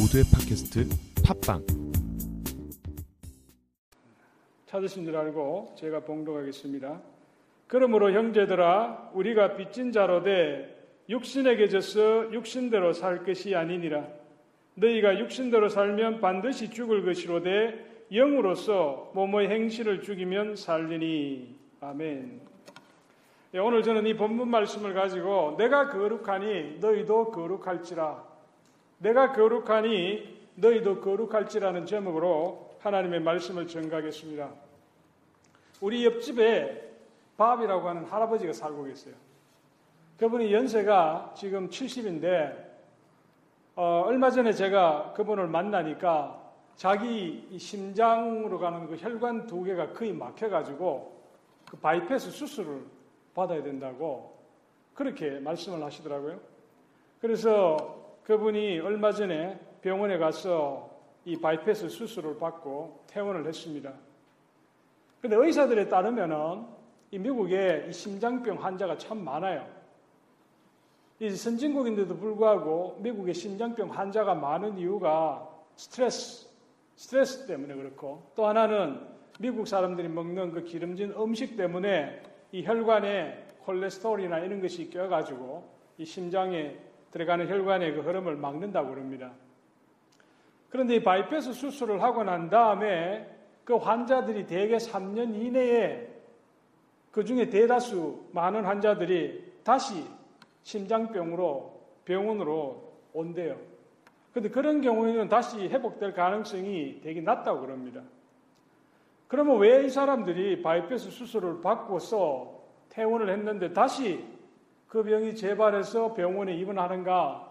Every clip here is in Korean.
모두의 팟캐스트 팟빵 찾으신 줄 알고 제가 봉독하겠습니다. 그러므로 형제들아 우리가 빚진 자로 돼 육신에게 져서 육신대로 살 것이 아니니라. 너희가 육신대로 살면 반드시 죽을 것이로되 영으로서 몸의 행실을 죽이면 살리니. 아멘. 예, 오늘 저는 이 본문 말씀을 가지고 내가 거룩하니 너희도 거룩할지라. 내가 거룩하니 너희도 거룩할지라는 제목으로 하나님의 말씀을 전가하겠습니다. 우리 옆집에 밥이라고 하는 할아버지가 살고 계세요. 그분이 연세가 지금 70인데 어, 얼마 전에 제가 그분을 만나니까 자기 심장으로 가는 그 혈관 두 개가 거의 막혀가지고 그 바이패스 수술을 받아야 된다고 그렇게 말씀을 하시더라고요. 그래서 그분이 얼마 전에 병원에 가서 이 바이패스 수술을 받고 퇴원을 했습니다. 근데 의사들에 따르면은 이 미국에 이 심장병 환자가 참 많아요. 이 선진국인데도 불구하고 미국의 심장병 환자가 많은 이유가 스트레스, 스트레스 때문에 그렇고 또 하나는 미국 사람들이 먹는 그 기름진 음식 때문에 이 혈관에 콜레스테롤이나 이런 것이 껴가지고 이 심장에 들어가는 혈관의 그 흐름을 막는다고 그럽니다. 그런데 이 바이패스 수술을 하고 난 다음에 그 환자들이 대개 3년 이내에 그 중에 대다수 많은 환자들이 다시 심장병으로 병원으로 온대요. 근데 그런 경우에는 다시 회복될 가능성이 되게 낮다고 그럽니다. 그러면 왜 이 사람들이 바이패스 수술을 받고서 퇴원을 했는데 다시 그 병이 재발해서 병원에 입원하는가?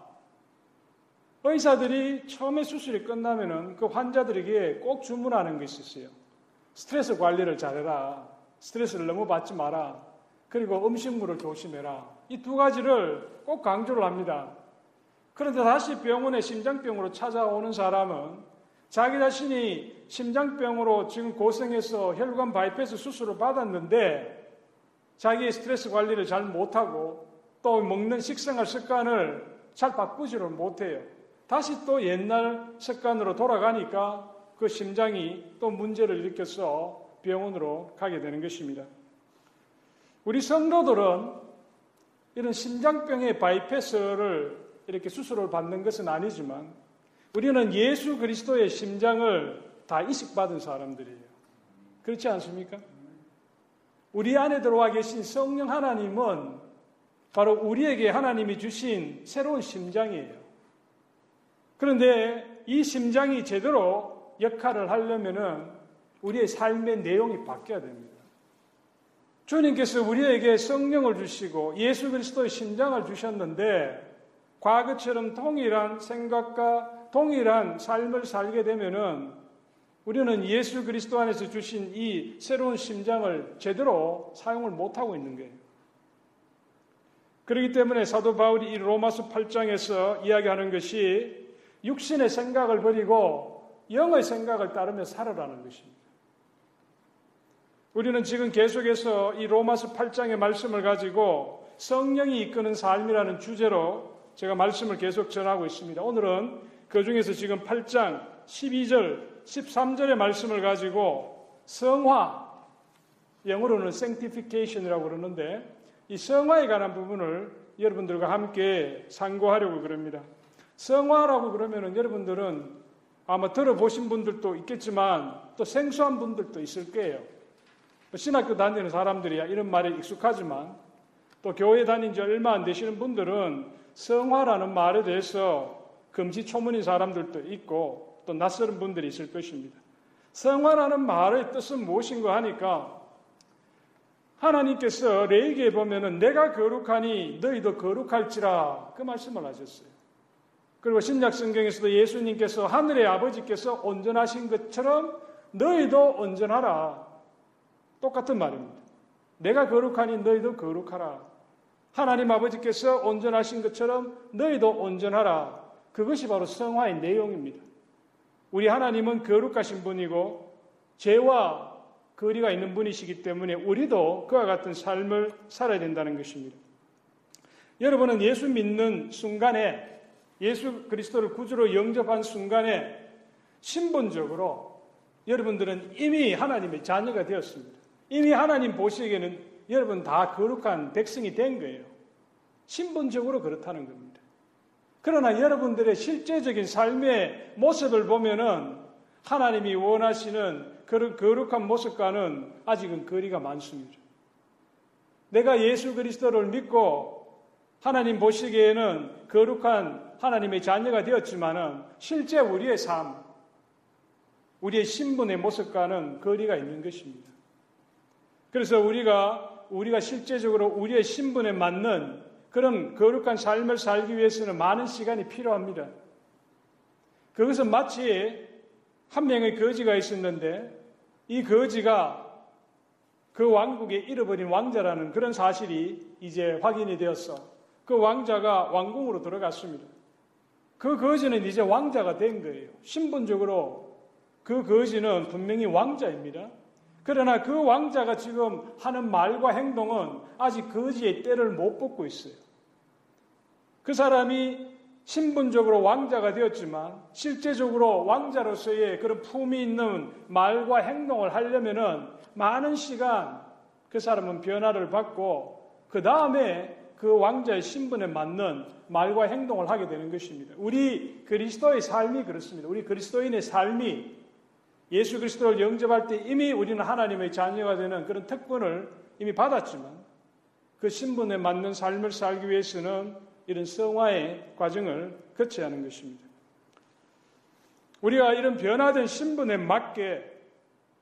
의사들이 처음에 수술이 끝나면은 그 환자들에게 꼭 주문하는 것이 있어요. 스트레스 관리를 잘해라. 스트레스를 너무 받지 마라. 그리고 음식물을 조심해라. 이 두 가지를 꼭 강조를 합니다. 그런데 다시 병원에 심장병으로 찾아오는 사람은 자기 자신이 심장병으로 지금 고생해서 혈관 바이패스 수술을 받았는데 자기의 스트레스 관리를 잘 못하고 또 먹는 식생활 습관을 잘 바꾸지를 못해요. 다시 또 옛날 습관으로 돌아가니까 그 심장이 또 문제를 일으켜서 병원으로 가게 되는 것입니다. 우리 성도들은 이런 심장병의 바이패스를 이렇게 수술을 받는 것은 아니지만 우리는 예수 그리스도의 심장을 다 이식받은 사람들이에요. 그렇지 않습니까? 우리 안에 들어와 계신 성령 하나님은 바로 우리에게 하나님이 주신 새로운 심장이에요. 그런데 이 심장이 제대로 역할을 하려면은 우리의 삶의 내용이 바뀌어야 됩니다. 주님께서 우리에게 성령을 주시고 예수 그리스도의 심장을 주셨는데 과거처럼 동일한 생각과 동일한 삶을 살게 되면은 우리는 예수 그리스도 안에서 주신 이 새로운 심장을 제대로 사용을 못하고 있는 거예요. 그렇기 때문에 사도 바울이 이 로마서 8장에서 이야기하는 것이 육신의 생각을 버리고 영의 생각을 따르며 살아라는 것입니다. 우리는 지금 계속해서 이 로마서 8장의 말씀을 가지고 성령이 이끄는 삶이라는 주제로 제가 말씀을 계속 전하고 있습니다. 오늘은 그 중에서 지금 8장 12절, 13절의 말씀을 가지고 성화, 영어로는 sanctification이라고 그러는데 이 성화에 관한 부분을 여러분들과 함께 상고하려고 그럽니다. 성화라고 그러면은 여러분들은 아마 들어보신 분들도 있겠지만 또 생소한 분들도 있을 거예요. 신학교 다니는 사람들이야 이런 말에 익숙하지만 또 교회 다닌 지 얼마 안 되시는 분들은 성화라는 말에 대해서 금시초문인 사람들도 있고 또 낯설은 분들이 있을 것입니다. 성화라는 말의 뜻은 무엇인가 하니까 하나님께서 레이기에 보면은 내가 거룩하니 너희도 거룩할지라 그 말씀을 하셨어요. 그리고 신약 성경에서도 예수님께서 하늘의 아버지께서 온전하신 것처럼 너희도 온전하라. 똑같은 말입니다. 내가 거룩하니 너희도 거룩하라. 하나님 아버지께서 온전하신 것처럼 너희도 온전하라. 그것이 바로 성화의 내용입니다. 우리 하나님은 거룩하신 분이고 죄와 거리가 있는 분이시기 때문에 우리도 그와 같은 삶을 살아야 된다는 것입니다. 여러분은 예수 믿는 순간에 예수 그리스도를 구주로 영접한 순간에 신분적으로 여러분들은 이미 하나님의 자녀가 되었습니다. 이미 하나님 보시기에는 여러분 다 거룩한 백성이 된 거예요. 신분적으로 그렇다는 겁니다. 그러나 여러분들의 실제적인 삶의 모습을 보면은 하나님이 원하시는 그런 거룩한 모습과는 아직은 거리가 많습니다. 내가 예수 그리스도를 믿고 하나님 보시기에는 거룩한 하나님의 자녀가 되었지만은 실제 우리의 삶, 우리의 신분의 모습과는 거리가 있는 것입니다. 그래서 우리가 우리가 실제적으로 우리의 신분에 맞는 그런 거룩한 삶을 살기 위해서는 많은 시간이 필요합니다. 그것은 마치 한 명의 거지가 있었는데 이 거지가 그 왕국에 잃어버린 왕자라는 그런 사실이 이제 확인이 되었어. 그 왕자가 왕궁으로 들어갔습니다. 그 거지는 이제 왕자가 된 거예요. 신분적으로 그 거지는 분명히 왕자입니다. 그러나 그 왕자가 지금 하는 말과 행동은 아직 거지의 때를 못 뽑고 있어요. 그 사람이 신분적으로 왕자가 되었지만 실제적으로 왕자로서의 그런 품이 있는 말과 행동을 하려면은 많은 시간 그 사람은 변화를 받고 그 다음에 그 왕자의 신분에 맞는 말과 행동을 하게 되는 것입니다. 우리 그리스도의 삶이 그렇습니다. 우리 그리스도인의 삶이 예수 그리스도를 영접할 때 이미 우리는 하나님의 자녀가 되는 그런 특권을 이미 받았지만 그 신분에 맞는 삶을 살기 위해서는 이런 성화의 과정을 거쳐야 하는 것입니다. 우리가 이런 변화된 신분에 맞게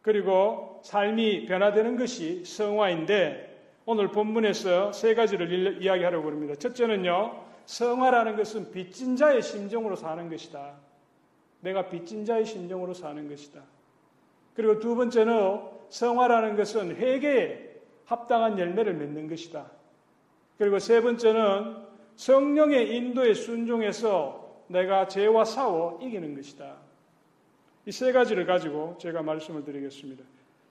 그리고 삶이 변화되는 것이 성화인데 오늘 본문에서 세 가지를 이야기하려고 합니다. 첫째는요, 성화라는 것은 빚진 자의 심정으로 사는 것이다. 내가 빚진 자의 심정으로 사는 것이다. 그리고 두 번째는 성화라는 것은 회개에 합당한 열매를 맺는 것이다. 그리고 세 번째는 성령의 인도에 순종해서 내가 죄와 싸워 이기는 것이다. 이 세 가지를 가지고 제가 말씀을 드리겠습니다.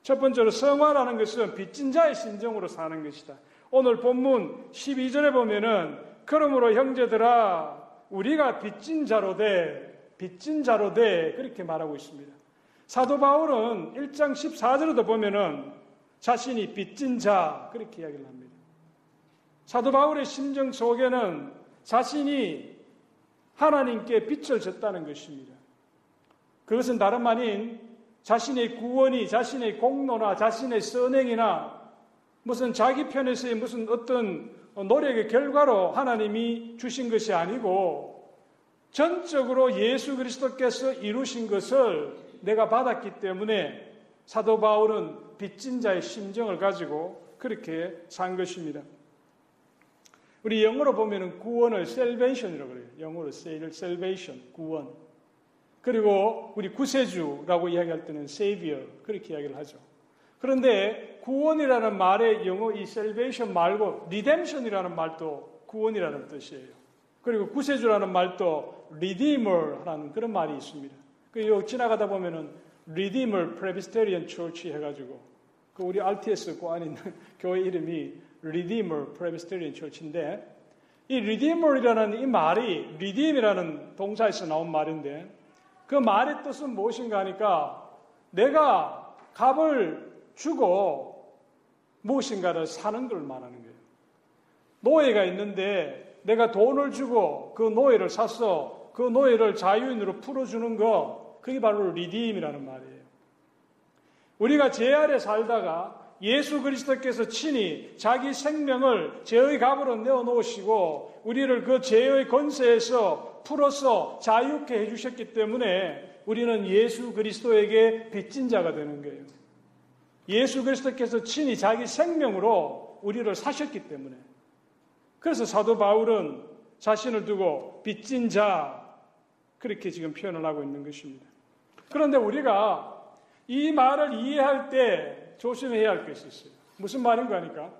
첫 번째로 성화라는 것은 빚진 자의 심정으로 사는 것이다. 오늘 본문 12절에 보면은 그러므로 형제들아 우리가 빚진 자로 돼 빚진 자로 돼 그렇게 말하고 있습니다. 사도 바울은 1장 14절에도 보면은 자신이 빚진 자 그렇게 이야기를 합니다. 사도 바울의 심정 속에는 자신이 하나님께 빚을 졌다는 것입니다. 그것은 다름 아닌 자신의 구원이 자신의 공로나 자신의 선행이나 무슨 자기 편에서의 무슨 어떤 노력의 결과로 하나님이 주신 것이 아니고 전적으로 예수 그리스도께서 이루신 것을 내가 받았기 때문에 사도 바울은 빚진 자의 심정을 가지고 그렇게 산 것입니다. 우리 영어로 보면은 구원을 salvation이라고 그래요. 영어로 salvation, 구원. 그리고 우리 구세주라고 이야기할 때는 savior 그렇게 이야기를 하죠. 그런데 구원이라는 말의 영어 이 salvation 말고 redemption이라는 말도 구원이라는 뜻이에요. 그리고 구세주라는 말도 redeemer라는 그런 말이 있습니다. 그 지나가다 보면은 Redeemer Presbyterian Church 해가지고 그 우리 RTS 고 안에 있는 교회 이름이 Redeemer Presbyterian Church인데 이 Redeemer이라는 이 말이 Redeem이라는 동사에서 나온 말인데 그 말의 뜻은 무엇인가 하니까 내가 값을 주고 무엇인가를 사는 걸 말하는 거예요. 노예가 있는데 내가 돈을 주고 그 노예를 샀어. 그 노예를 자유인으로 풀어주는 거, 그게 바로 리디임이라는 말이에요. 우리가 죄 아래 살다가 예수 그리스도께서 친히 자기 생명을 죄의 값으로 내어놓으시고 우리를 그 죄의 권세에서 풀어서 자유케 해주셨기 때문에 우리는 예수 그리스도에게 빚진 자가 되는 거예요. 예수 그리스도께서 친히 자기 생명으로 우리를 사셨기 때문에. 그래서 사도 바울은 자신을 두고 빚진 자, 그렇게 지금 표현을 하고 있는 것입니다. 그런데 우리가 이 말을 이해할 때 조심해야 할 것이 있어요. 무슨 말인가 하니까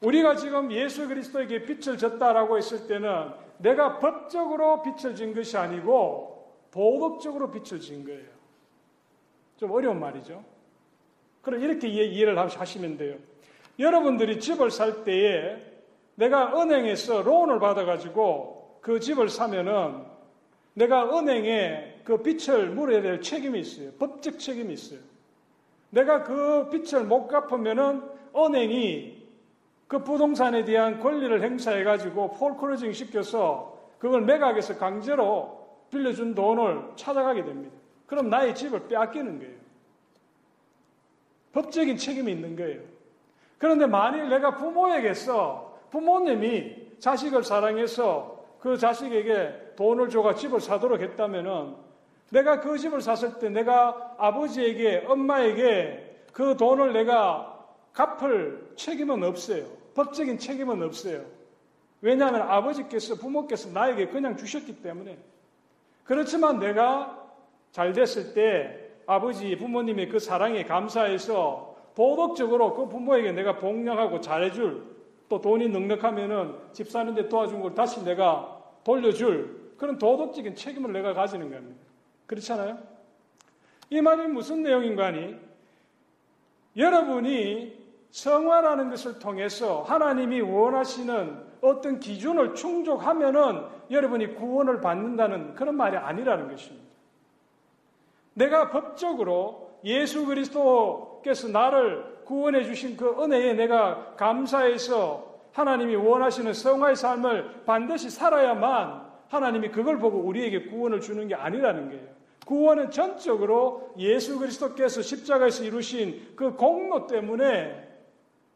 우리가 지금 예수 그리스도에게 빛을 졌다라고 했을 때는 내가 법적으로 빛을 진 것이 아니고 도덕적으로 빛을 진 거예요. 좀 어려운 말이죠. 그럼 이렇게 이해를 하시면 돼요. 여러분들이 집을 살 때에 내가 은행에서 론을 받아가지고 그 집을 사면은 내가 은행에 그 빚을 물어야 될 책임이 있어요. 법적 책임이 있어요. 내가 그 빚을 못 갚으면은 은행이 그 부동산에 대한 권리를 행사해 가지고 폴크로징 시켜서 그걸 매각해서 강제로 빌려준 돈을 찾아가게 됩니다. 그럼 나의 집을 빼앗기는 거예요. 법적인 책임이 있는 거예요. 그런데 만일 내가 부모에게서 부모님이 자식을 사랑해서 그 자식에게 돈을 줘가 집을 사도록 했다면은 내가 그 집을 샀을 때 내가 아버지에게 엄마에게 그 돈을 내가 갚을 책임은 없어요. 법적인 책임은 없어요. 왜냐하면 아버지께서 부모께서 나에게 그냥 주셨기 때문에 그렇지만 내가 잘 됐을 때 아버지 부모님의 그 사랑에 감사해서 도덕적으로 그 부모에게 내가 복양하고 잘해줄 또 돈이 넉넉하면은 집 사는데 도와준 걸 다시 내가 돌려줄 그런 도덕적인 책임을 내가 가지는 겁니다. 그렇잖아요? 이 말이 무슨 내용인가 하니 여러분이 성화라는 것을 통해서 하나님이 원하시는 어떤 기준을 충족하면은 여러분이 구원을 받는다는 그런 말이 아니라는 것입니다. 내가 법적으로 예수 그리스도께서 나를 구원해 주신 그 은혜에 내가 감사해서 하나님이 원하시는 성화의 삶을 반드시 살아야만 하나님이 그걸 보고 우리에게 구원을 주는 게 아니라는 거예요. 구원은 전적으로 예수 그리스도께서 십자가에서 이루신 그 공로 때문에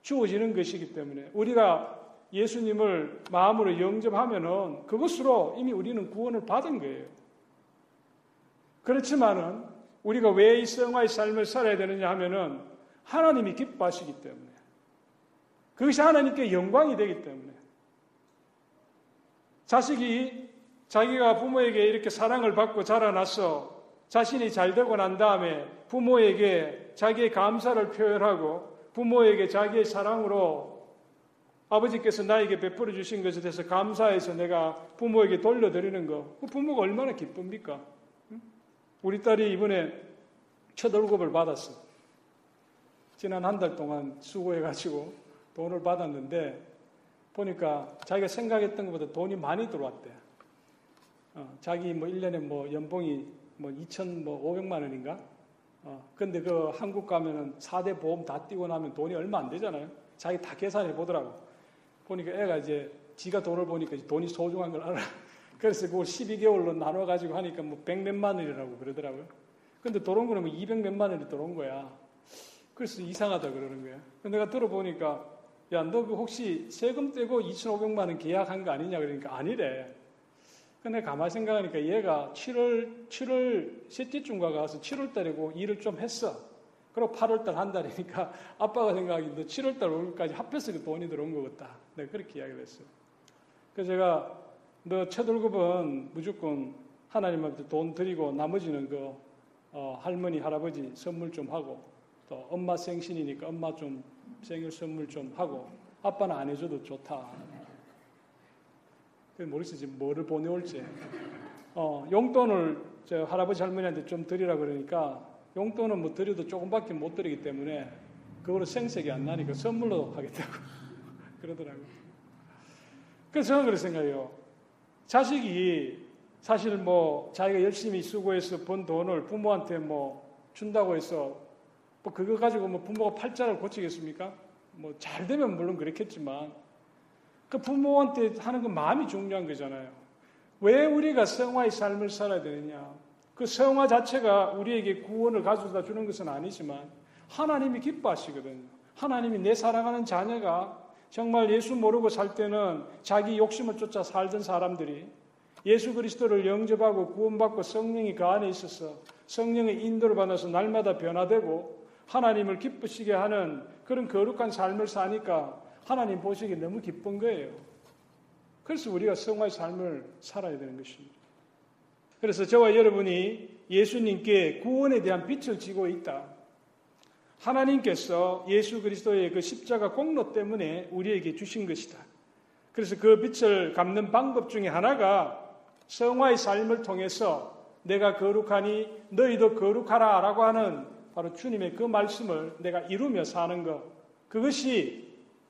주어지는 것이기 때문에 우리가 예수님을 마음으로 영접하면은 그것으로 이미 우리는 구원을 받은 거예요. 그렇지만은 우리가 왜 이 성화의 삶을 살아야 되느냐 하면은 하나님이 기뻐하시기 때문에 그것이 하나님께 영광이 되기 때문에 자식이 자기가 부모에게 이렇게 사랑을 받고 자라나서 자신이 잘 되고 난 다음에 부모에게 자기의 감사를 표현하고 부모에게 자기의 사랑으로 아버지께서 나에게 베풀어 주신 것에 대해서 감사해서 내가 부모에게 돌려드리는 거, 그 부모가 얼마나 기쁩니까? 우리 딸이 이번에 첫 월급을 받았어. 지난 한 달 동안 수고해가지고 돈을 받았는데 보니까 자기가 생각했던 것보다 돈이 많이 들어왔대. 어, 자기 뭐 1년에 뭐 연봉이 뭐 2천 뭐 500만 원인가? 어, 근데 그 한국 가면은 4대 보험 다 띄고 나면 돈이 얼마 안 되잖아요. 자기 다 계산해 보더라고. 보니까 애가 이제 지가 돈을 보니까 돈이 소중한 걸 알아. 그래서 그걸 12개월로 나눠가지고 하니까 뭐 100몇만 원이라고 그러더라고요. 근데 들어온 거는 뭐 200 몇만 원이 들어온 거야. 그래서 이상하다 그러는 거야. 내가 들어보니까 야, 너 그 혹시 세금 떼고 2,500만 원 계약한 거 아니냐 그러니까 아니래. 근데 가만히 생각하니까 얘가 7월, 7월 셋째 주인가 가서 7월 달이고 일을 좀 했어. 그리고 8월 달 한 달이니까 아빠가 생각하기 너 7월 달 오늘까지 합해서 그 돈이 들어온 것 같다. 내가 그렇게 이야기를 했어요. 그래서 제가 너 첫월급은 무조건 하나님한테 돈 드리고 나머지는 그 어, 할머니, 할아버지 선물 좀 하고 또 엄마 생신이니까 엄마 좀 생일 선물 좀 하고 아빠는 안 해줘도 좋다. 모르겠어 지금 뭐를 보내올지. 어, 용돈을 저 할아버지 할머니한테 좀 드리라 그러니까 용돈은 뭐 드려도 조금밖에 못 드리기 때문에 그거로 생색이 안 나니까 선물로 하겠다고 그러더라고요. 그래서 저는 그렇게 생각해요. 자식이 사실 뭐 자기가 열심히 수고해서 번 돈을 부모한테 뭐 준다고 해서 뭐 그거 가지고 뭐 부모가 팔자를 고치겠습니까? 뭐 잘 되면 물론 그렇겠지만 그 부모한테 하는 건 마음이 중요한 거잖아요. 왜 우리가 성화의 삶을 살아야 되느냐? 그 성화 자체가 우리에게 구원을 가져다 주는 것은 아니지만 하나님이 기뻐하시거든요. 하나님이 내 사랑하는 자녀가 정말 예수 모르고 살 때는 자기 욕심을 쫓아 살던 사람들이 예수 그리스도를 영접하고 구원받고 성령이 그 안에 있어서 성령의 인도를 받아서 날마다 변화되고 하나님을 기쁘시게 하는 그런 거룩한 삶을 사니까 하나님 보시기에 너무 기쁜 거예요. 그래서 우리가 성화의 삶을 살아야 되는 것입니다. 그래서 저와 여러분이 예수님께 구원에 대한 빛을 지고 있다. 하나님께서 예수 그리스도의 그 십자가 공로 때문에 우리에게 주신 것이다. 그래서 그 빛을 갚는 방법 중에 하나가 성화의 삶을 통해서 내가 거룩하니 너희도 거룩하라 라고 하는 바로 주님의 그 말씀을 내가 이루며 사는 것. 그것이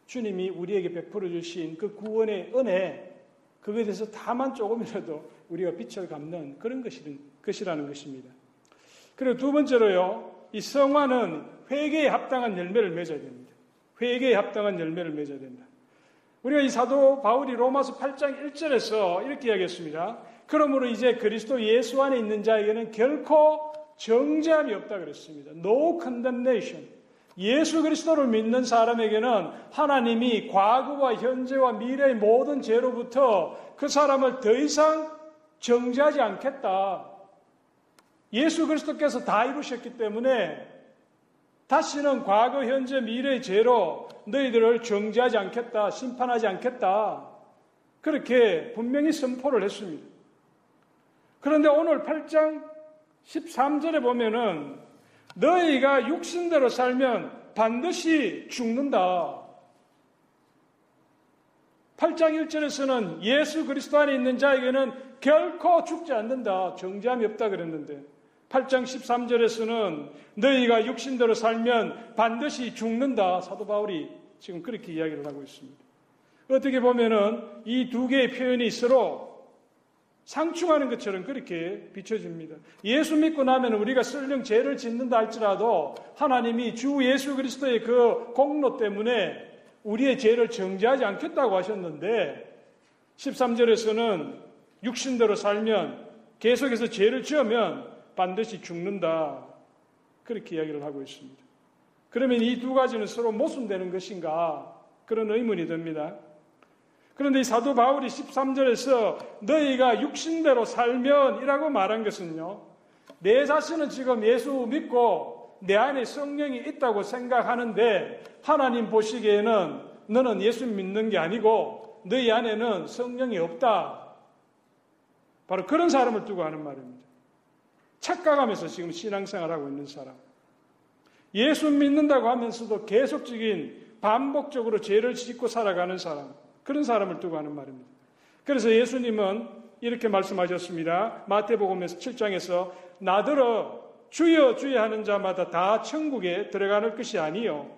주님이 우리에게 베풀어 주신 그 구원의 은혜, 그거에 대해서 다만 조금이라도 우리가 빛을 갚는 그런 것이라는 것입니다. 그리고 두 번째로요, 이 성화는 회개에 합당한 열매를 맺어야 됩니다. 회개에 합당한 열매를 맺어야 된다. 우리가 이 사도 바울이 로마서 8장 1절에서 이렇게 이야기했습니다. 그러므로 이제 그리스도 예수 안에 있는 자에게는 결코 정죄함이 없다 그랬습니다. No condemnation. 예수 그리스도를 믿는 사람에게는 하나님이 과거와 현재와 미래의 모든 죄로부터 그 사람을 더 이상 정죄하지 않겠다. 예수 그리스도께서 다 이루셨기 때문에 다시는 과거, 현재, 미래의 죄로 너희들을 정죄하지 않겠다, 심판하지 않겠다. 그렇게 분명히 선포를 했습니다. 그런데 오늘 8장 13절에 보면은 너희가 육신대로 살면 반드시 죽는다. 8장 1절에서는 예수 그리스도 안에 있는 자에게는 결코 죽지 않는다. 정죄함이 없다 그랬는데 8장 13절에서는 너희가 육신대로 살면 반드시 죽는다. 사도 바울이 지금 그렇게 이야기를 하고 있습니다. 어떻게 보면은 이 두 개의 표현이 서로 상충하는 것처럼 그렇게 비춰집니다. 예수 믿고 나면 우리가 설령 죄를 짓는다 할지라도 하나님이 주 예수 그리스도의 그 공로 때문에 우리의 죄를 정죄하지 않겠다고 하셨는데 13절에서는 육신대로 살면 계속해서 죄를 지으면 반드시 죽는다. 그렇게 이야기를 하고 있습니다. 그러면 이 두 가지는 서로 모순되는 것인가? 그런 의문이 듭니다. 그런데 이 사도 바울이 13절에서 너희가 육신대로 살면 이라고 말한 것은요. 내 자신은 지금 예수 믿고 내 안에 성령이 있다고 생각하는데 하나님 보시기에는 너는 예수 믿는 게 아니고 너희 안에는 성령이 없다. 바로 그런 사람을 두고 하는 말입니다. 착각하면서 지금 신앙생활하고 있는 사람. 예수 믿는다고 하면서도 계속적인 반복적으로 죄를 짓고 살아가는 사람. 그런 사람을 두고 하는 말입니다. 그래서 예수님은 이렇게 말씀하셨습니다. 마태복음에서 7장에서 나더러 주여 주여 하는 자마다 다 천국에 들어가는 것이 아니요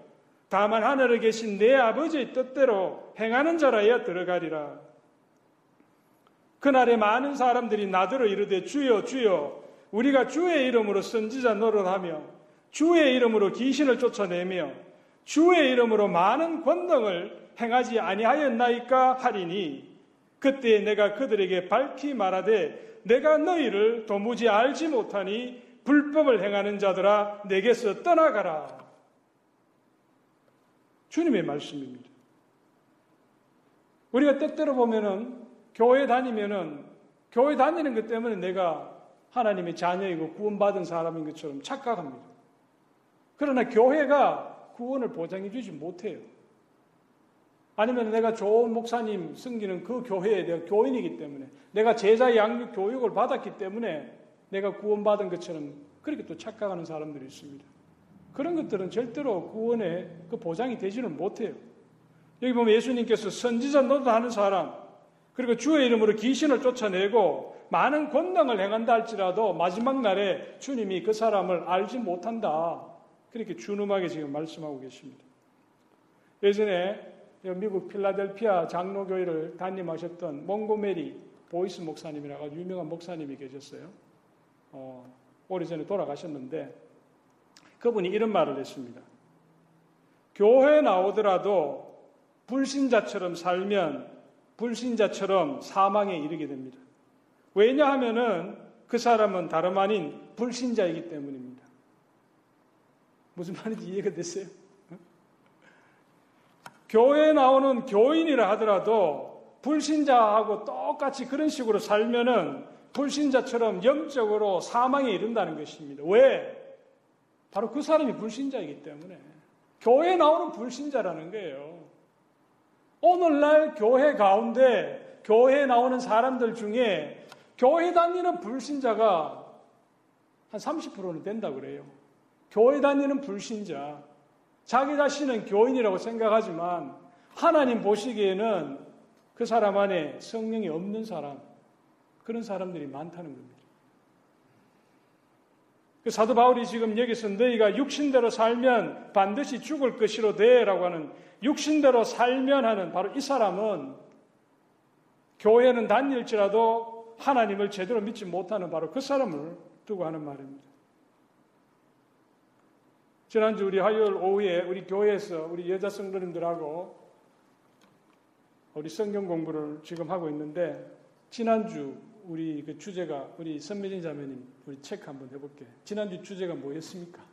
다만 하늘에 계신 내 아버지의 뜻대로 행하는 자라야 들어가리라. 그날에 많은 사람들이 나더러 이르되 주여 주여 우리가 주의 이름으로 선지자 노릇하며 주의 이름으로 귀신을 쫓아내며 주의 이름으로 많은 권능을 행하지 아니하였나이까 하리니 그때 내가 그들에게 밝히 말하되 내가 너희를 도무지 알지 못하니 불법을 행하는 자들아 내게서 떠나가라. 주님의 말씀입니다. 우리가 때때로 보면은 교회 다니면은 교회 다니는 것 때문에 내가 하나님의 자녀이고 구원받은 사람인 것처럼 착각합니다. 그러나 교회가 구원을 보장해 주지 못해요. 아니면 내가 좋은 목사님 승기는 그 교회에 내가 교인이기 때문에 내가 제자 양육 교육을 받았기 때문에 내가 구원받은 것처럼 그렇게 또 착각하는 사람들이 있습니다. 그런 것들은 절대로 구원의 그 보장이 되지는 못해요. 여기 보면 예수님께서 선지자 노릇하는 사람, 그리고 주의 이름으로 귀신을 쫓아내고 많은 권능을 행한다 할지라도 마지막 날에 주님이 그 사람을 알지 못한다. 그렇게 준엄하게 지금 말씀하고 계십니다. 예전에 미국 필라델피아 장로교회를 담임하셨던 몽고메리 보이스 목사님이라고 유명한 목사님이 계셨어요. 어, 오래전에 돌아가셨는데 그분이 이런 말을 했습니다. 교회 나오더라도 불신자처럼 살면 불신자처럼 사망에 이르게 됩니다. 왜냐하면은 그 사람은 다름 아닌 불신자이기 때문입니다. 무슨 말인지 이해가 됐어요? 교회에 나오는 교인이라 하더라도 불신자하고 똑같이 그런 식으로 살면은 불신자처럼 영적으로 사망에 이른다는 것입니다. 왜? 바로 그 사람이 불신자이기 때문에. 교회에 나오는 불신자라는 거예요. 오늘날 교회 가운데 교회에 나오는 사람들 중에 교회 다니는 불신자가 한 30%는 된다 그래요. 교회 다니는 불신자. 자기 자신은 교인이라고 생각하지만 하나님 보시기에는 그 사람 안에 성령이 없는 사람, 그런 사람들이 많다는 겁니다. 그 사도 바울이 지금 여기서 너희가 육신대로 살면 반드시 죽을 것이로 돼라고 하는 육신대로 살면 하는 바로 이 사람은 교회는 다닐지라도 하나님을 제대로 믿지 못하는 바로 그 사람을 두고 하는 말입니다. 지난주 우리 화요일 오후에 우리 교회에서 우리 여자 성도님들하고 우리 성경 공부를 지금 하고 있는데 지난주 우리 그 주제가 우리 선미진 자매님 우리 체크 한번 해볼게. 지난주 주제가 뭐였습니까?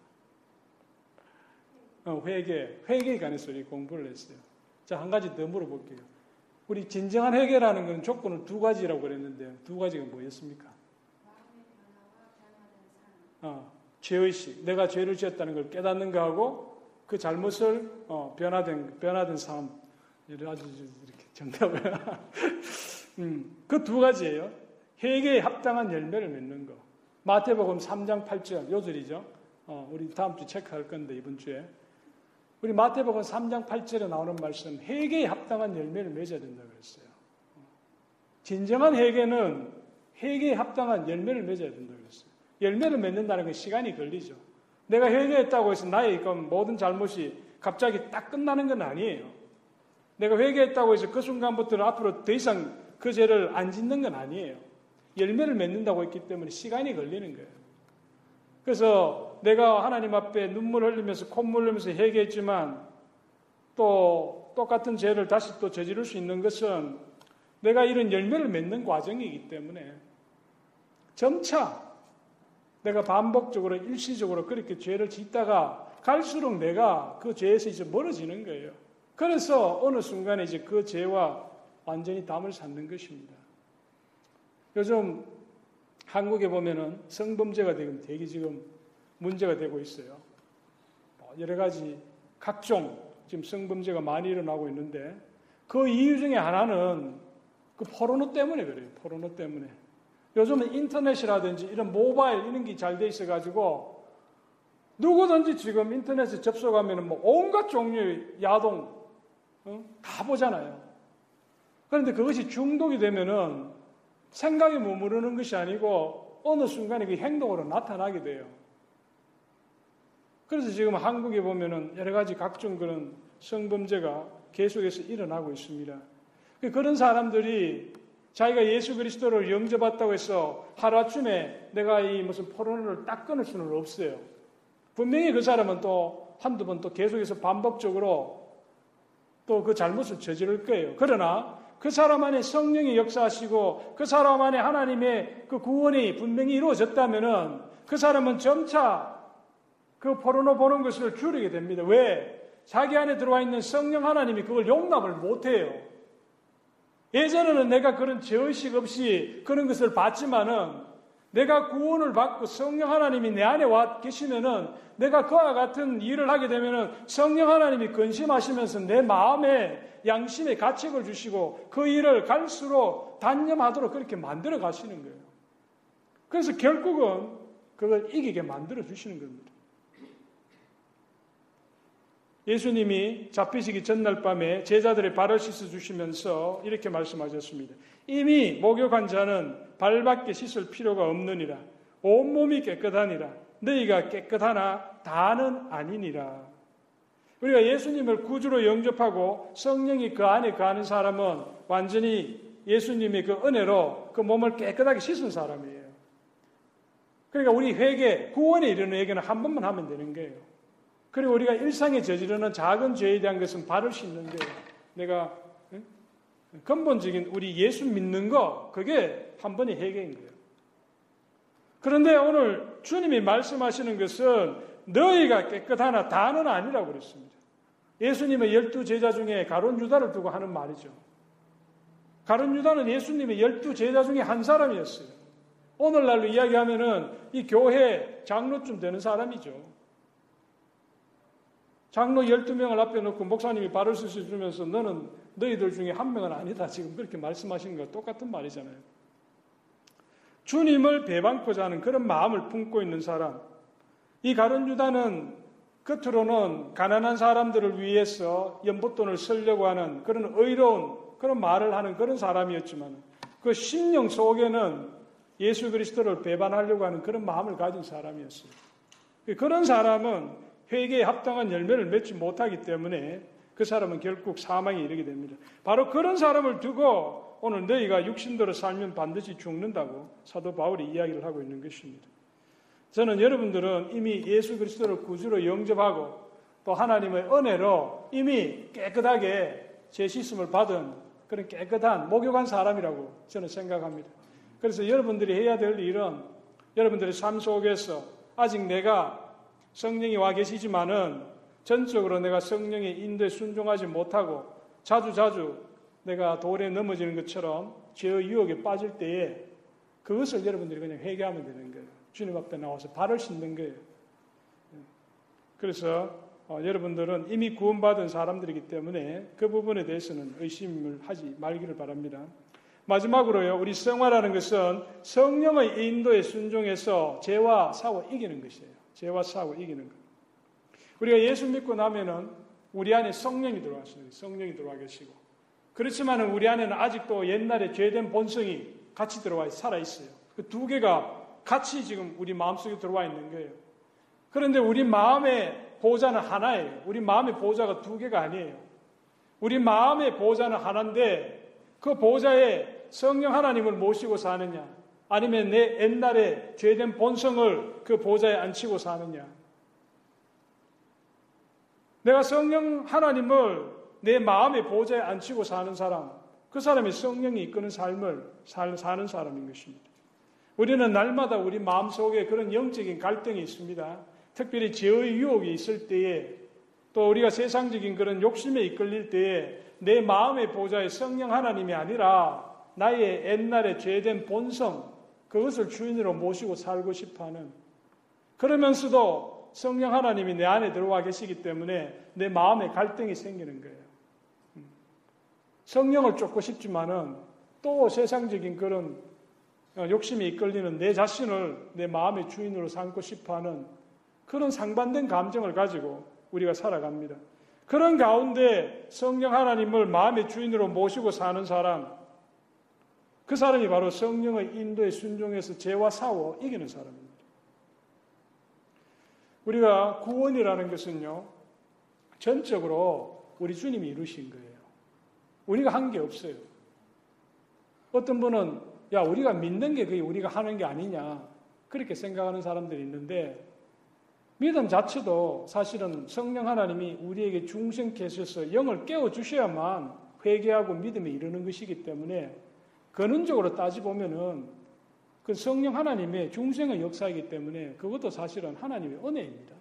어, 회계, 회계에 관해서 우리 공부를 했어요. 자, 한 가지 더 물어볼게요. 우리 진정한 회계라는 건 조건을 두 가지라고 그랬는데 두 가지가 뭐였습니까? 어, 죄의식, 내가 죄를 지었다는 걸 깨닫는 거하고 그 잘못을 어, 변화된 변화된 삶, 아주 이렇게 정답을 음, 그 두 가지예요. 회개에 합당한 열매를 맺는 거. 마태복음 3장 8절 요절이죠. 어, 우리 다음 주 체크할 건데 이번 주에 우리 마태복음 3장 8절에 나오는 말씀 회개에 합당한 열매를 맺어야 된다고 그랬어요. 진정한 회개는 회개에 합당한 열매를 맺어야 된다고 그랬어요. 열매를 맺는다는 건 시간이 걸리죠. 내가 회개했다고 해서 나의 모든 잘못이 갑자기 딱 끝나는 건 아니에요. 내가 회개했다고 해서 그 순간부터는 앞으로 더 이상 그 죄를 안 짓는 건 아니에요. 열매를 맺는다고 했기 때문에 시간이 걸리는 거예요. 그래서 내가 하나님 앞에 눈물 흘리면서 콧물 흘리면서 회개했지만 또 똑같은 죄를 다시 또 저지를 수 있는 것은 내가 이런 열매를 맺는 과정이기 때문에 점차 내가 반복적으로 일시적으로 그렇게 죄를 짓다가 갈수록 내가 그 죄에서 이제 멀어지는 거예요. 그래서 어느 순간에 이제 그 죄와 완전히 담을 쌓는 것입니다. 요즘 한국에 보면은 성범죄가 지금 되게 지금 문제가 되고 있어요. 뭐 여러 가지 각종 지금 성범죄가 많이 일어나고 있는데 그 이유 중에 하나는 그 포르노 때문에 그래요. 포르노 때문에. 요즘은 인터넷이라든지 이런 모바일 이런 게 잘 돼 있어가지고 누구든지 지금 인터넷에 접속하면 뭐 온갖 종류의 야동 어? 다 보잖아요. 그런데 그것이 중독이 되면은 생각에 머무르는 것이 아니고 어느 순간에 그 행동으로 나타나게 돼요. 그래서 지금 한국에 보면은 여러 가지 각종 그런 성범죄가 계속해서 일어나고 있습니다. 그런 사람들이 자기가 예수 그리스도를 영접했다고 해서 하루아침에 내가 이 무슨 포르노를 딱 끊을 수는 없어요. 분명히 그 사람은 또 한두 번 또 계속해서 반복적으로 또 그 잘못을 저지를 거예요. 그러나 그 사람 안에 성령이 역사하시고 그 사람 안에 하나님의 그 구원이 분명히 이루어졌다면은 그 사람은 점차 그 포르노 보는 것을 줄이게 됩니다. 왜? 자기 안에 들어와 있는 성령 하나님이 그걸 용납을 못해요. 예전에는 내가 그런 죄의식 없이 그런 것을 봤지만은 내가 구원을 받고 성령 하나님이 내 안에 와 계시면은 내가 그와 같은 일을 하게 되면은 성령 하나님이 근심하시면서 내 마음에 양심의 가책을 주시고 그 일을 갈수록 단념하도록 그렇게 만들어 가시는 거예요. 그래서 결국은 그걸 이기게 만들어 주시는 겁니다. 예수님이 잡히시기 전날 밤에 제자들의 발을 씻어 주시면서 이렇게 말씀하셨습니다. 이미 목욕한 자는 발밖에 씻을 필요가 없느니라. 온몸이 깨끗하니라. 너희가 깨끗하나 다는 아니니라. 우리가 예수님을 구주로 영접하고 성령이 그 안에 거하는 사람은 완전히 예수님의 그 은혜로 그 몸을 깨끗하게 씻은 사람이에요. 그러니까 우리 회개, 구원에 이르는 회개는 한 번만 하면 되는 거예요. 그리고 우리가 일상에 저지르는 작은 죄에 대한 것은 바를 수 있는데 내가 근본적인 우리 예수 믿는 거 그게 한 번의 회개인 거예요. 그런데 오늘 주님이 말씀하시는 것은 너희가 깨끗하나 다는 아니라고 그랬습니다. 예수님의 열두 제자 중에 가론 유다를 두고 하는 말이죠. 가론 유다는 예수님의 열두 제자 중에 한 사람이었어요. 오늘날로 이야기하면은 이 교회 장로쯤 되는 사람이죠. 장로 12명을 앞에 놓고 목사님이 발을 씻어주면서 너는 너희들 중에 한 명은 아니다. 지금 그렇게 말씀하시는 거 똑같은 말이잖아요. 주님을 배반코자 하는 그런 마음을 품고 있는 사람. 이 가론 유다는 겉으로는 가난한 사람들을 위해서 연보돈을 쓰려고 하는 그런 의로운 그런 말을 하는 그런 사람이었지만 그 심령 속에는 예수 그리스도를 배반하려고 하는 그런 마음을 가진 사람이었어요. 그런 사람은 회개에 합당한 열매를 맺지 못하기 때문에 그 사람은 결국 사망에 이르게 됩니다. 바로 그런 사람을 두고 오늘 너희가 육신대로 살면 반드시 죽는다고 사도 바울이 이야기를 하고 있는 것입니다. 저는 여러분들은 이미 예수 그리스도를 구주로 영접하고 또 하나님의 은혜로 이미 깨끗하게 제시씀을 받은 그런 깨끗한 목욕한 사람이라고 저는 생각합니다. 그래서 여러분들이 해야 될 일은 여러분들의 삶 속에서 아직 내가 성령이 와 계시지만은 전적으로 내가 성령의 인도에 순종하지 못하고 자주 자주 내가 돌에 넘어지는 것처럼 죄의 유혹에 빠질 때에 그것을 여러분들이 그냥 회개하면 되는 거예요. 주님 앞에 나와서 발을 씻는 거예요. 그래서 어, 여러분들은 이미 구원받은 사람들이기 때문에 그 부분에 대해서는 의심을 하지 말기를 바랍니다. 마지막으로요, 우리 성화라는 것은 성령의 인도에 순종해서 죄와 사고 이기는 것이에요. 죄와 사고 이기는 것. 우리가 예수 믿고 나면은 우리 안에 성령이 들어왔어요. 성령이 들어와 계시고. 그렇지만 우리 안에는 아직도 옛날에 죄된 본성이 같이 들어와 살아 있어요. 그 두 개가 같이 지금 우리 마음속에 들어와 있는 거예요. 그런데 우리 마음의 보좌는 하나예요. 우리 마음의 보좌가 두 개가 아니에요. 우리 마음의 보좌는 하나인데 그 보좌에 성령 하나님을 모시고 사느냐 아니면 내 옛날에 죄된 본성을 그 보좌에 앉히고 사느냐 내가 성령 하나님을 내 마음의 보좌에 앉히고 사는 사람 그 사람이 성령이 이끄는 삶을 사는 사람인 것입니다. 우리는 날마다 우리 마음 속에 그런 영적인 갈등이 있습니다. 특별히 죄의 유혹이 있을 때에 또 우리가 세상적인 그런 욕심에 이끌릴 때에 내 마음의 보좌에 성령 하나님이 아니라 나의 옛날에 죄된 본성 그것을 주인으로 모시고 살고 싶어 하는 그러면서도 성령 하나님이 내 안에 들어와 계시기 때문에 내 마음에 갈등이 생기는 거예요. 음. 성령을 쫓고 싶지만은 또 세상적인 그런 어, 욕심이 이끌리는 내 자신을 내 마음의 주인으로 삼고 싶어 하는 그런 상반된 감정을 가지고 우리가 살아갑니다. 그런 가운데 성령 하나님을 마음의 주인으로 모시고 사는 사람, 그 사람이 바로 성령의 인도에 순종해서 죄와 싸워 이기는 사람입니다. 우리가 구원이라는 것은요, 전적으로 우리 주님이 이루신 거예요. 우리가 한 게 없어요. 어떤 분은 야, 우리가 믿는 게 그게 우리가 하는 게 아니냐. 그렇게 생각하는 사람들이 있는데, 믿음 자체도 사실은 성령 하나님이 우리에게 중생케 하셔서 영을 깨워주셔야만 회개하고 믿음에 이르는 것이기 때문에, 근원적으로 따지보면은 그 성령 하나님의 중생의 역사이기 때문에 그것도 사실은 하나님의 은혜입니다.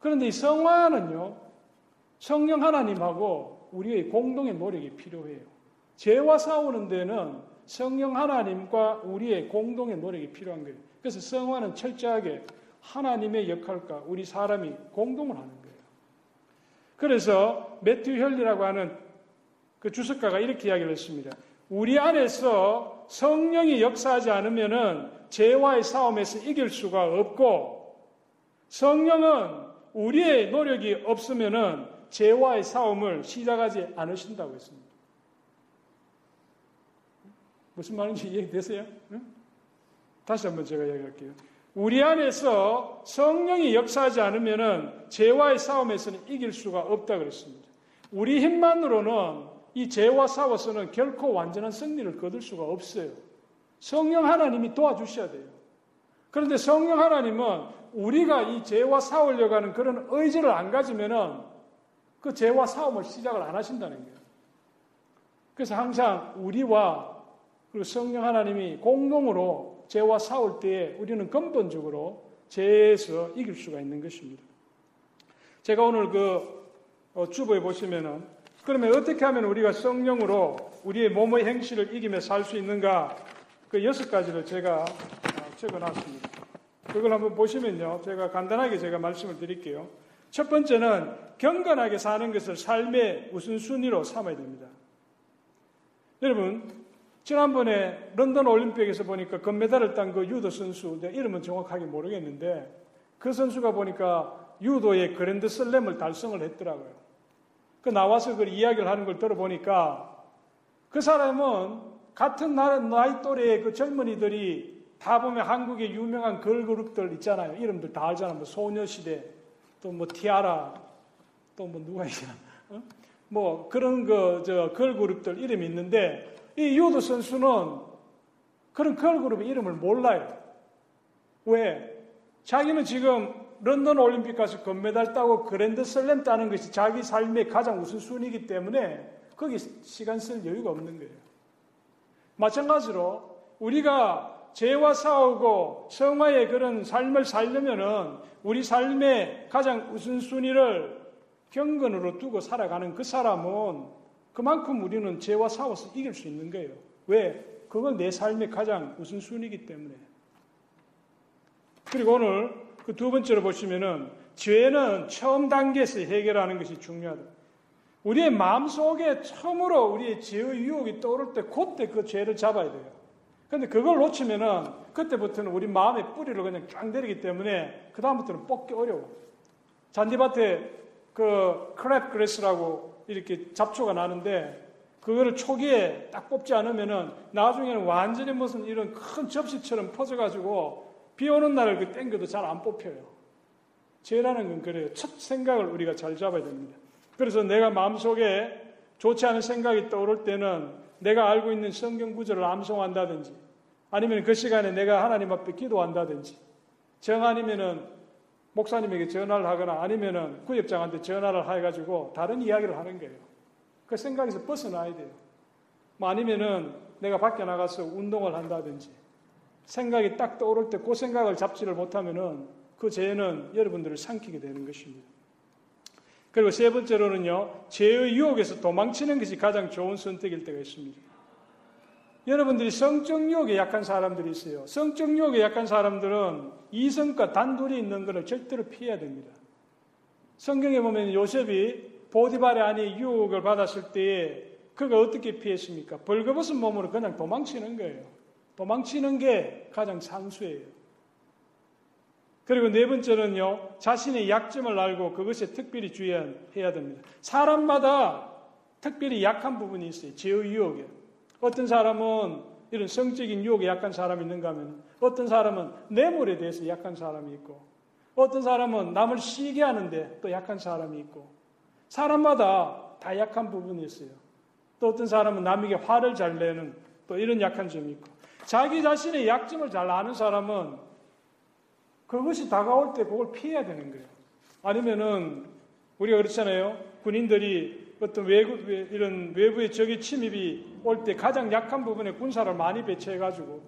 그런데 이 성화는요, 성령 하나님하고 우리의 공동의 노력이 필요해요. 죄와 싸우는 데는 성령 하나님과 우리의 공동의 노력이 필요한 거예요. 그래서 성화는 철저하게 하나님의 역할과 우리 사람이 공동을 하는 거예요. 그래서 매튜 혈리라고 하는 그 주석가가 이렇게 이야기를 했습니다. 우리 안에서 성령이 역사하지 않으면은 죄와의 싸움에서 이길 수가 없고 성령은 우리의 노력이 없으면은 죄와의 싸움을 시작하지 않으신다고 했습니다. 무슨 말인지 이해되세요? 응? 다시 한번 제가 이야기할게요. 우리 안에서 성령이 역사하지 않으면 죄와의 싸움에서는 이길 수가 없다 그랬습니다. 우리 힘만으로는 이 죄와 싸워서는 결코 완전한 승리를 거둘 수가 없어요. 성령 하나님이 도와주셔야 돼요. 그런데 성령 하나님은 우리가 이 죄와 싸우려고 하는 그런 의지를 안 가지면은 그 죄와 싸움을 시작을 안 하신다는 거예요. 그래서 항상 우리와 그리고 성령 하나님이 공동으로 죄와 싸울 때에 우리는 근본적으로 죄에서 이길 수가 있는 것입니다. 제가 오늘 그 어, 주보에 보시면은 그러면 어떻게 하면 우리가 성령으로 우리의 몸의 행실을 이기며 살 수 있는가 그 여섯 가지를 제가 어, 적어놨습니다. 그걸 한번 보시면요. 제가 간단하게 제가 말씀을 드릴게요. 첫 번째는 경건하게 사는 것을 삶의 우선순위로 삼아야 됩니다. 여러분, 지난번에 런던 올림픽에서 보니까 금메달을 딴 그 유도 선수, 내 이름은 정확하게 모르겠는데 그 선수가 보니까 유도의 그랜드 슬램을 달성을 했더라고요. 그 나와서 그 이야기를 하는 걸 들어보니까 그 사람은 같은 나이 또래의 그 젊은이들이 다 보면 한국의 유명한 걸그룹들 있잖아요. 이름들 다 알잖아요. 뭐 소녀시대, 또 뭐 티아라, 또 뭐 누가 있냐. 어? 뭐 그런 그 저 걸그룹들 이름이 있는데 이 유도 선수는 그런 걸그룹의 이름을 몰라요. 왜? 자기는 지금 런던 올림픽 가서 금메달 따고 그랜드 슬램 따는 것이 자기 삶의 가장 우선순위이기 때문에 거기 시간 쓸 여유가 없는 거예요. 마찬가지로 우리가 죄와 싸우고 성화의 그런 삶을 살려면은 우리 삶의 가장 우선순위를 경건으로 두고 살아가는 그 사람은 그만큼 우리는 죄와 싸워서 이길 수 있는 거예요. 왜? 그건 내 삶의 가장 우선순위이기 때문에. 그리고 오늘 그 두 번째로 보시면은 죄는 처음 단계에서 해결하는 것이 중요하다. 우리의 마음 속에 처음으로 우리의 죄의 유혹이 떠오를 때 그때 그 죄를 잡아야 돼요. 근데 그걸 놓치면은 그때부터는 우리 마음의 뿌리를 그냥 쫙 내리기 때문에 그다음부터는 뽑기 어려워. 잔디밭에 그 crabgrass라고 이렇게 잡초가 나는데 그거를 초기에 딱 뽑지 않으면은 나중에는 완전히 무슨 이런 큰 접시처럼 퍼져가지고 비 오는 날을 그 땡겨도 잘 안 뽑혀요. 죄라는 건 그래요. 첫 생각을 우리가 잘 잡아야 됩니다. 그래서 내가 마음속에 좋지 않은 생각이 떠오를 때는 내가 알고 있는 성경 구절을 암송한다든지 아니면 그 시간에 내가 하나님 앞에 기도한다든지 정 아니면은 목사님에게 전화를 하거나 아니면은 구역장한테 전화를 해가지고 다른 이야기를 하는 거예요. 그 생각에서 벗어나야 돼요. 뭐 아니면은 내가 밖에 나가서 운동을 한다든지 생각이 딱 떠오를 때 그 생각을 잡지를 못하면은 그 죄는 여러분들을 삼키게 되는 것입니다. 그리고 세 번째로는요, 죄의 유혹에서 도망치는 것이 가장 좋은 선택일 때가 있습니다. 여러분들이 성적 유혹에 약한 사람들이 있어요. 성적 유혹에 약한 사람들은 이성과 단둘이 있는 것을 절대로 피해야 됩니다. 성경에 보면 요셉이 보디발의 아내 유혹을 받았을 때에 그가 어떻게 피했습니까? 벌거벗은 몸으로 그냥 도망치는 거예요. 도망치는 게 가장 상수예요. 그리고 네 번째는요, 자신의 약점을 알고 그것에 특별히 주의해야 됩니다. 사람마다 특별히 약한 부분이 있어요. 죄의 유혹에. 어떤 사람은 이런 성적인 유혹에 약한 사람이 있는가 하면 어떤 사람은 뇌물에 대해서 약한 사람이 있고 어떤 사람은 남을 시게 하는데 또 약한 사람이 있고 사람마다 다 약한 부분이 있어요. 또 어떤 사람은 남에게 화를 잘 내는 또 이런 약한 점이 있고 자기 자신의 약점을 잘 아는 사람은 그것이 다가올 때 그걸 피해야 되는 거예요. 아니면은 우리가 그렇잖아요. 군인들이 어떤 외국 이런 외부의 적의 침입이 올 때 가장 약한 부분에 군사를 많이 배치해 가지고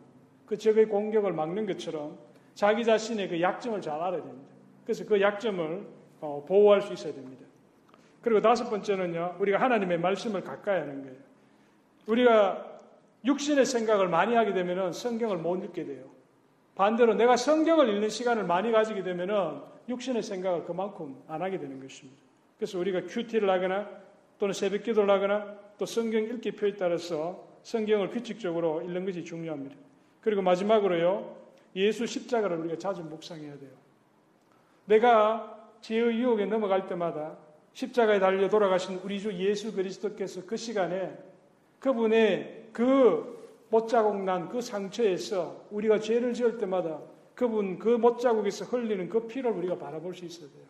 그 적의 공격을 막는 것처럼 자기 자신의 그 약점을 잘 알아야 됩니다. 그래서 그 약점을 어, 보호할 수 있어야 됩니다. 그리고 다섯 번째는요, 우리가 하나님의 말씀을 가까이 하는 거예요. 우리가 육신의 생각을 많이 하게 되면 성경을 못 읽게 돼요. 반대로 내가 성경을 읽는 시간을 많이 가지게 되면은 육신의 생각을 그만큼 안 하게 되는 것입니다. 그래서 우리가 큐티를 하거나 또는 새벽 기도를 하거나 또 성경 읽기 표에 따라서 성경을 규칙적으로 읽는 것이 중요합니다. 그리고 마지막으로요, 예수 십자가를 우리가 자주 묵상해야 돼요. 내가 죄의 유혹에 넘어갈 때마다 십자가에 달려 돌아가신 우리 주 예수 그리스도께서 그 시간에 그분의 그 못자국 난 그 상처에서 우리가 죄를 지을 때마다 그분 그 못자국에서 흘리는 그 피를 우리가 바라볼 수 있어야 돼요.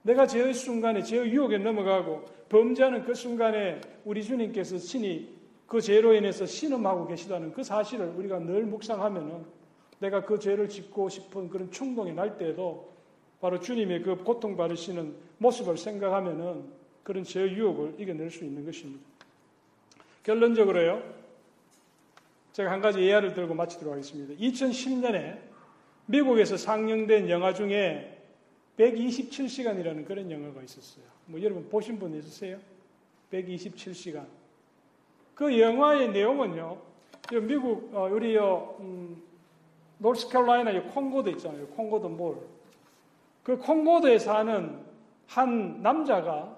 내가 죄의 순간에 죄의 유혹에 넘어가고 범죄하는 그 순간에 우리 주님께서 신이 그 죄로 인해서 신음하고 계시다는 그 사실을 우리가 늘 묵상하면은 내가 그 죄를 짓고 싶은 그런 충동이 날 때에도 바로 주님의 그 고통 받으시는 모습을 생각하면은 그런 죄의 유혹을 이겨낼 수 있는 것입니다. 결론적으로요. 제가 한 가지 예화를 들고 마치도록 하겠습니다. 2010년에 미국에서 상영된 영화 중에 127시간이라는 그런 영화가 있었어요. 뭐 여러분 보신 분 있으세요? 127시간. 그 영화의 내용은요. 미국 어, 우리 음, 노스캐롤라이나의 콩고도 있잖아요. 콩고도 몰. 그 콩고도에 사는 한 남자가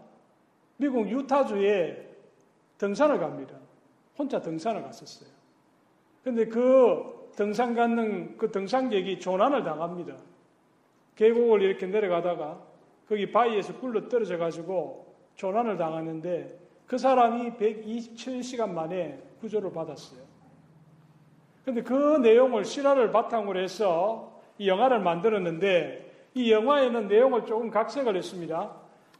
미국 유타주에 등산을 갑니다. 혼자 등산을 갔었어요. 근데 그 등산 갖는 그 등산객이 조난을 당합니다. 계곡을 이렇게 내려가다가 거기 바위에서 굴러 떨어져 가지고 조난을 당하는데 그 사람이 127시간 만에 구조를 받았어요. 근데 그 내용을 실화를 바탕으로 해서 이 영화를 만들었는데 이 영화에는 내용을 조금 각색을 했습니다.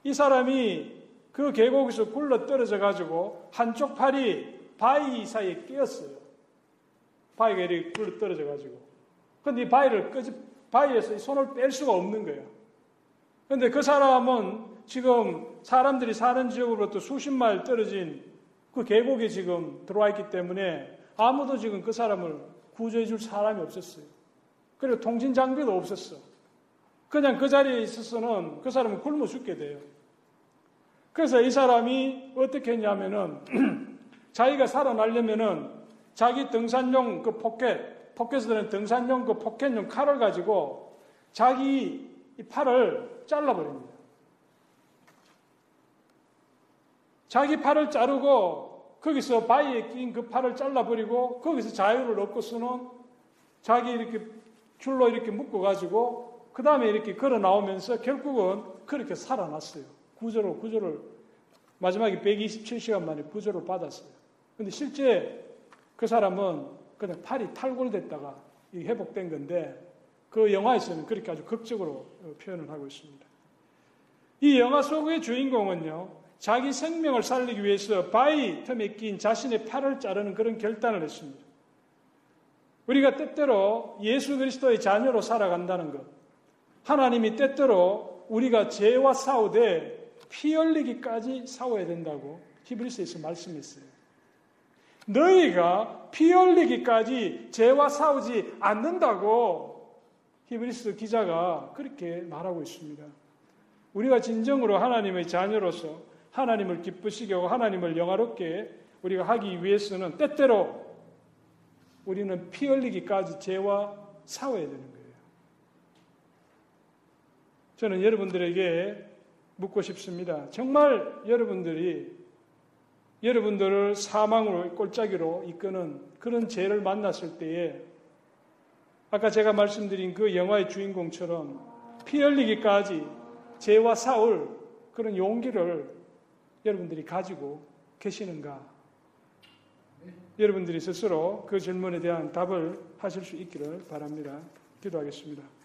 이 사람이 그 계곡에서 굴러 떨어져 가지고 한쪽 팔이 바위 사이에 끼었어요. 바위가 이렇게 굴러 떨어져 가지고. 근데 이 바위를 끄지, 바위에서 손을 뺄 수가 없는 거예요. 근데 그 사람은 지금 사람들이 사는 지역으로부터 수십 마일 떨어진 그 계곡에 지금 들어와 있기 때문에 아무도 지금 그 사람을 구조해 줄 사람이 없었어요. 그리고 통신 장비도 없었어. 그냥 그 자리에 있어서는 그 사람은 굶어 죽게 돼요. 그래서 이 사람이 어떻게 했냐면은 자기가 살아나려면은 자기 등산용 그 포켓, 포켓에서는 등산용 그 포켓용 칼을 가지고 자기 이 팔을 잘라버립니다. 자기 팔을 자르고 거기서 바위에 낀 그 팔을 잘라버리고 거기서 자유를 얻고서는 자기 이렇게 줄로 이렇게 묶어가지고 그 다음에 이렇게 걸어 나오면서 결국은 그렇게 살아났어요. 구조로, 구조를 마지막에 127시간 만에 구조를 받았어요. 근데 실제 그 사람은 그냥 팔이 탈골됐다가 회복된 건데 그 영화에서는 그렇게 아주 극적으로 표현을 하고 있습니다. 이 영화 속의 주인공은요, 자기 생명을 살리기 위해서 바위 틈에 낀 자신의 팔을 자르는 그런 결단을 했습니다. 우리가 때때로 예수 그리스도의 자녀로 살아간다는 것, 하나님이 때때로 우리가 죄와 싸우되 피 흘리기까지 싸워야 된다고 히브리스에서 말씀했어요. 너희가 피 흘리기까지 죄와 싸우지 않는다고 히브리스 기자가 그렇게 말하고 있습니다. 우리가 진정으로 하나님의 자녀로서 하나님을 기쁘시게 하고 하나님을 영화롭게 우리가 하기 위해서는 때때로 우리는 피 흘리기까지 죄와 싸워야 되는 거예요. 저는 여러분들에게 묻고 싶습니다. 정말 여러분들이 여러분들을 사망으로 꼴짜기로 이끄는 그런 죄를 만났을 때에 아까 제가 말씀드린 그 영화의 주인공처럼 피 흘리기까지 죄와 싸울 그런 용기를 여러분들이 가지고 계시는가? 여러분들이 스스로 그 질문에 대한 답을 하실 수 있기를 바랍니다. 기도하겠습니다.